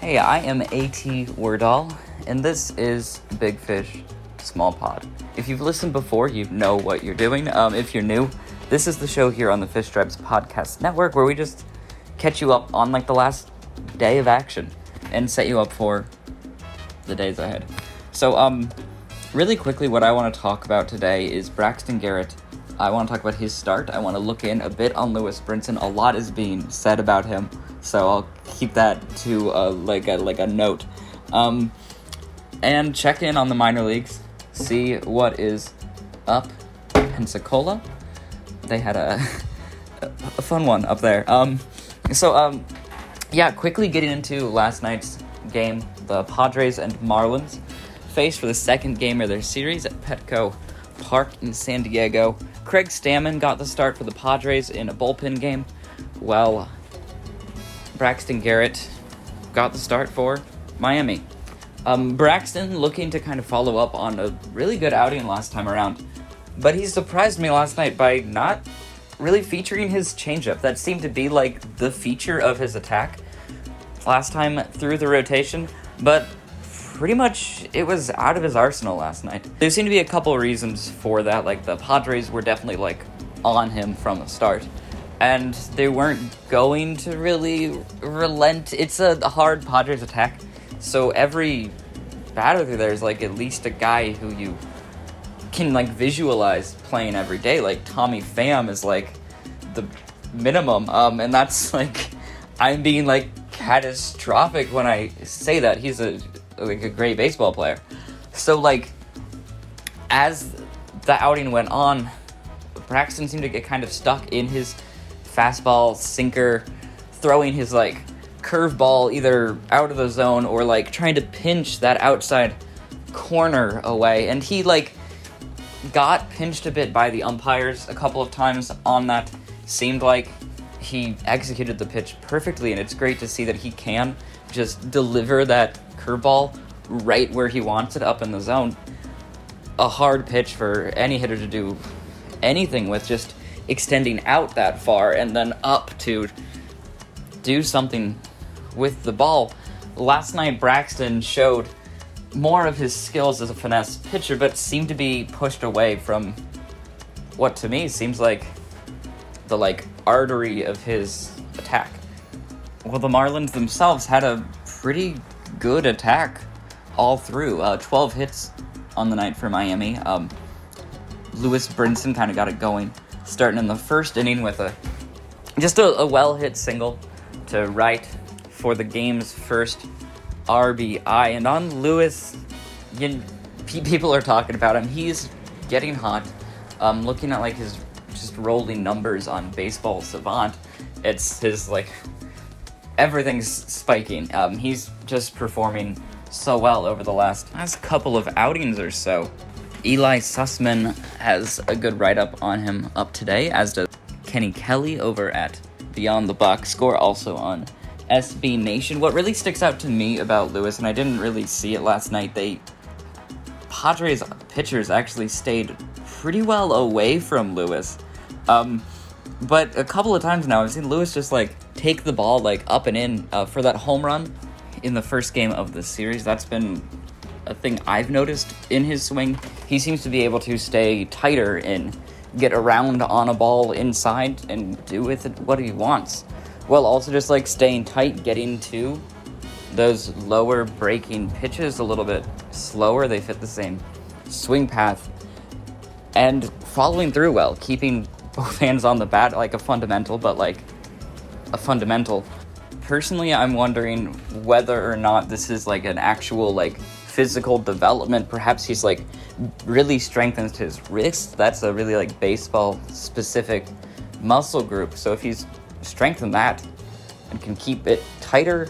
Hey, I am AT Wordall, and this is Big Fish, Small Pod. If you've listened before, you know what you're doing. Um, if you're new, this is the show here on the Fish Stripes Podcast Network where we just catch you up on like the last day of action and set you up for the days ahead. So, um, really quickly, what I want to talk about today is Braxton Garrett. I want to talk about his start. I want to look in a bit on Lewis Brinson. A lot is being said about him, so I'll keep that to uh, like a like a note. Um, and check in on the minor leagues, see what is up. Pensacola, they had a a fun one up there. Um, so um, yeah, quickly getting into last night's game, the Padres and Marlins faced for the second game of their series at Petco Park in San Diego. Craig Stammen got the start for the Padres in a bullpen game, while Braxton Garrett got the start for Miami. Um, Braxton looking to kind of follow up on a really good outing last time around, but he surprised me last night by not really featuring his changeup. That seemed to be like the feature of his attack last time through the rotation, but pretty much it was out of his arsenal last night. There seemed to be a couple reasons for that. Like the Padres were definitely like on him from the start, and they weren't going to really relent. It's a hard Padres attack, so every batter there is like at least a guy who you can like visualize playing every day. Like Tommy Pham is like the minimum, um, and that's like I'm being like catastrophic when I say that. He's a like a great baseball player. So like as the outing went on, Braxton seemed to get kind of stuck in his fastball sinker, throwing his like curveball either out of the zone or like trying to pinch that outside corner away. And he like got pinched a bit by the umpires a couple of times on that. Seemed like he executed the pitch perfectly, and it's great to see that he can just deliver that curveball right where he wants it up in the zone. A hard pitch for any hitter to do anything with, just extending out that far and then up to do something with the ball. Last night, Braxton showed more of his skills as a finesse pitcher, but seemed to be pushed away from what to me seems like the like artery of his attack. Well, the Marlins themselves had a pretty good attack all through. Uh, 12 hits on the night for Miami. Um, Lewis Brinson kind of got it going, starting in the first inning with a just a, a well hit single to right for the game's first RBI. And on Lewis, you, people are talking about him. He's getting hot. Um, looking at like his just rolling numbers on Baseball Savant, it's his like everything's spiking. Um, he's just performing so well over the last last couple of outings or so. Eli Sussman has a good write up on him up today, as does Kenny Kelly over at Beyond the Box Score, also on SB Nation. What really sticks out to me about Lewis, and I didn't really see it last night, they Padres pitchers actually stayed pretty well away from Lewis. Um, but a couple of times now, I've seen Lewis just like take the ball like up and in uh, for that home run in the first game of the series. That's been a thing I've noticed in his swing. He seems to be able to stay tighter and get around on a ball inside and do with it what he wants. While also just like staying tight, getting to those lower breaking pitches a little bit slower. They fit the same swing path and following through well, keeping both hands on the bat like a fundamental, but like a fundamental. Personally, I'm wondering whether or not this is like an actual like physical development. Perhaps he's like really strengthened his wrist. That's a really like baseball specific muscle group. So if he's strengthened that and can keep it tighter,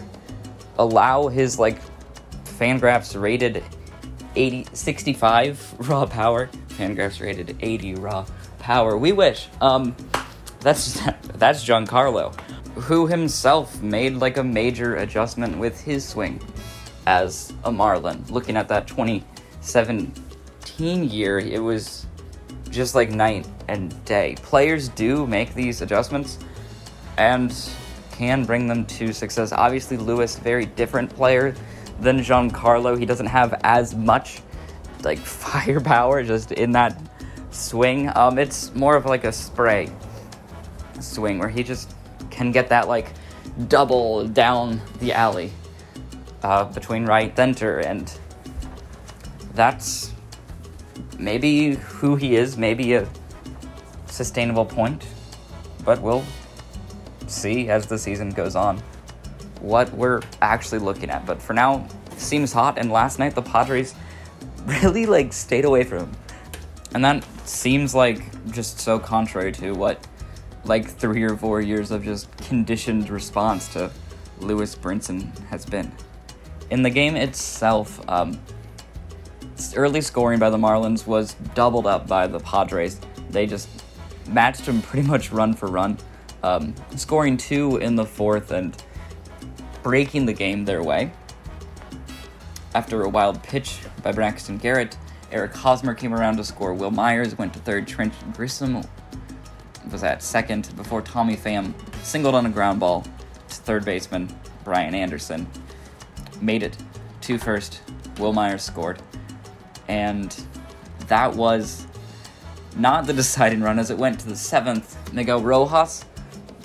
allow his like Fangraphs rated 80 65 raw power. Fangraphs rated 80 raw power. We wish. Um that's that's Giancarlo who himself made like a major adjustment with his swing as a Marlin. Looking at that 2017 year, it was just like night and day. Players do make these adjustments and can bring them to success. Obviously, Lewis, very different player than Giancarlo. He doesn't have as much like firepower just in that swing. Um, it's more of like a spray swing where he just can get that like double down the alley uh, between right center, and that's maybe who he is. Maybe a sustainable point, but we'll see as the season goes on what we're actually looking at. But for now, seems hot. And last night the Padres really like stayed away from him, and that seems like just so contrary to what like three or four years of just conditioned response to Lewis Brinson has been. In the game itself, um, early scoring by the Marlins was doubled up by the Padres. They just matched them pretty much run for run, um, scoring two in the fourth and breaking the game their way. After a wild pitch by Braxton Garrett, Eric Hosmer came around to score. Wil Myers went to third. Trent Grisham was at second before Tommy Pham singled on a ground ball to third baseman Brian Anderson. Made it to first. Wil Myers scored. And that was not the deciding run as it went to the seventh. Miguel Rojas,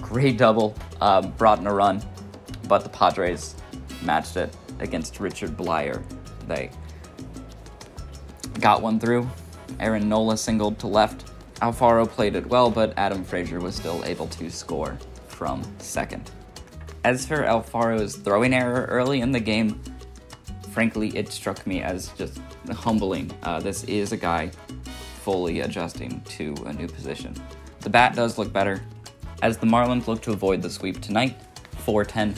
great double, uh, brought in a run, but the Padres matched it against Richard Bleier. They got one through. Aaron Nola singled to left. Alfaro played it well, but Adam Frazier was still able to score from second. As for Alfaro's throwing error early in the game, frankly, it struck me as just humbling. Uh, this is a guy fully adjusting to a new position. The bat does look better, as the Marlins look to avoid the sweep tonight, 4 10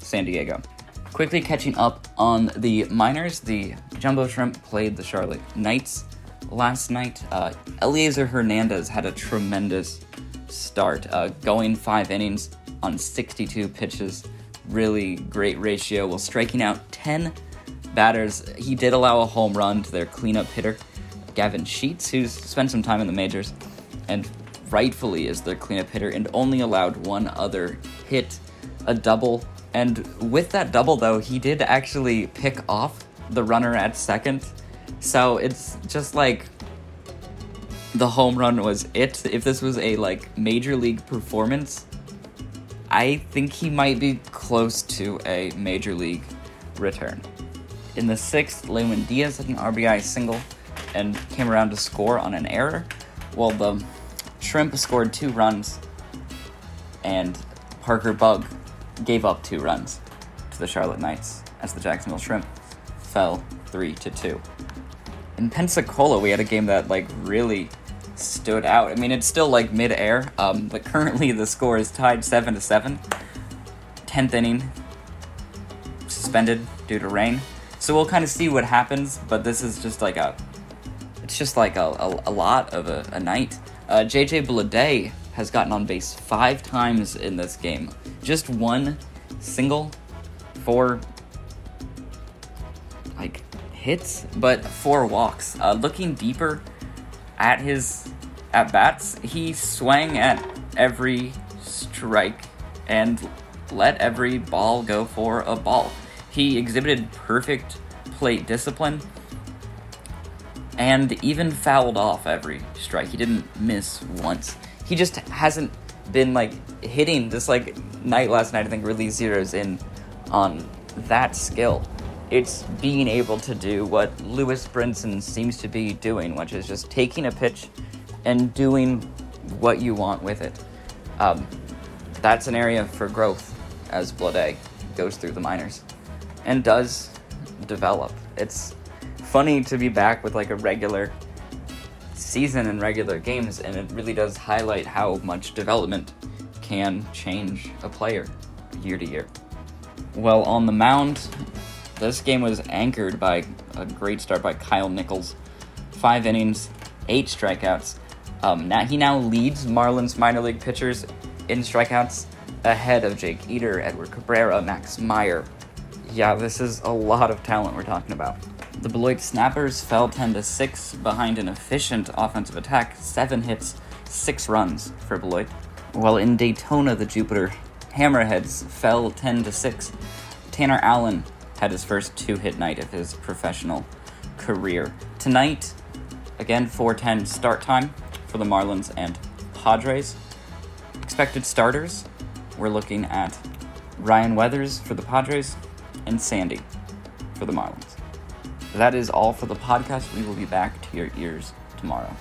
San Diego. Quickly catching up on the minors, the Jumbo Shrimp played the Charlotte Knights last night. Uh, Elieser Hernandez had a tremendous start, uh, going five innings on 62 pitches. Really great ratio while striking out 10 batters. He did allow a home run to their cleanup hitter, Gavin Sheets, who's spent some time in the majors and rightfully is their cleanup hitter and only allowed one other hit, a double. And with that double, though, he did actually pick off the runner at second. So it's just like the home run was it. If this was a like major league performance, I think he might be close to a major league return. In the sixth, Lewin Diaz had an RBI single and came around to score on an error, while the Shrimp scored two runs, and Parker Bugg gave up two runs to the Charlotte Knights as the Jacksonville Shrimp fell three to two. In Pensacola, we had a game that like really stood out. I mean, it's still like mid-air, um, but currently the score is tied seven to seven. Tenth inning, suspended due to rain. So we'll kind of see what happens, but this is just like a, it's just like a, a, a lot of a, a night. Uh, JJ Bleday has gotten on base five times in this game. Just one single, four like hits, but four walks. Uh, looking deeper at his at bats, he swung at every strike and let every ball go for a ball. He exhibited perfect plate discipline and even fouled off every strike. He didn't miss once. He just hasn't been like hitting this like night last night. I think really zeroes in on that skill. It's being able to do what Lewis Brinson seems to be doing, which is just taking a pitch and doing what you want with it. Um, that's an area for growth as Bleday goes through the minors and does develop. It's funny to be back with like a regular season and regular games, and it really does highlight how much development can change a player year to year. Well, on the mound, this game was anchored by a great start by Kyle Nicolas. Five innings, eight strikeouts. Um, now he now leads Marlins minor league pitchers in strikeouts ahead of Jake Eder, Edward Cabrera, Max Meyer. Yeah, this is a lot of talent we're talking about. The Beloit Snappers fell 10 to 6 behind an efficient offensive attack, 7 hits, 6 runs for Beloit. While in Daytona, the Jupiter Hammerheads fell 10 to 6. Tanner Allen had his first two hit night of his professional career. Tonight, again, 410 start time for the Marlins and Padres. Expected starters, we're looking at Ryan Weathers for the Padres and Sandy for the Marlins. That is all for the podcast. We will be back to your ears tomorrow.